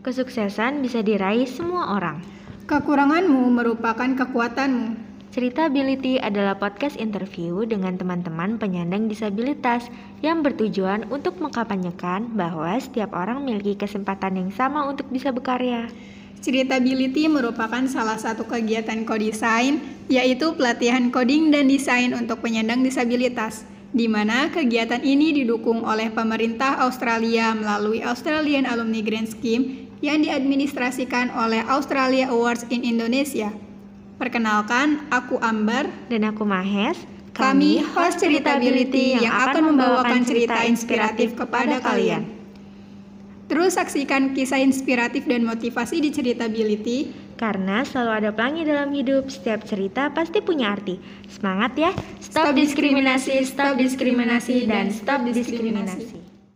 Kesuksesan bisa diraih semua orang. Kekuranganmu merupakan kekuatanmu. Ceritability adalah podcast interview dengan teman-teman penyandang disabilitas yang bertujuan untuk mengkampanyekan bahwa setiap orang memiliki kesempatan yang sama untuk bisa berkarya. Ceritability merupakan salah satu kegiatan co-design, yaitu pelatihan coding dan desain untuk penyandang disabilitas, di mana kegiatan ini didukung oleh pemerintah Australia melalui Australian Alumni Grant Scheme yang diadministrasikan oleh Australia Awards in Indonesia. Perkenalkan, aku Amber. Dan aku Mahes. Kami host Ceritability yang akan membawakan cerita inspiratif kepada kalian. Terus saksikan kisah inspiratif dan motivasi di Ceritability Karena selalu ada pelangi dalam hidup, setiap cerita pasti punya arti. Semangat ya, stop, diskriminasi, stop diskriminasi, dan stop diskriminasi.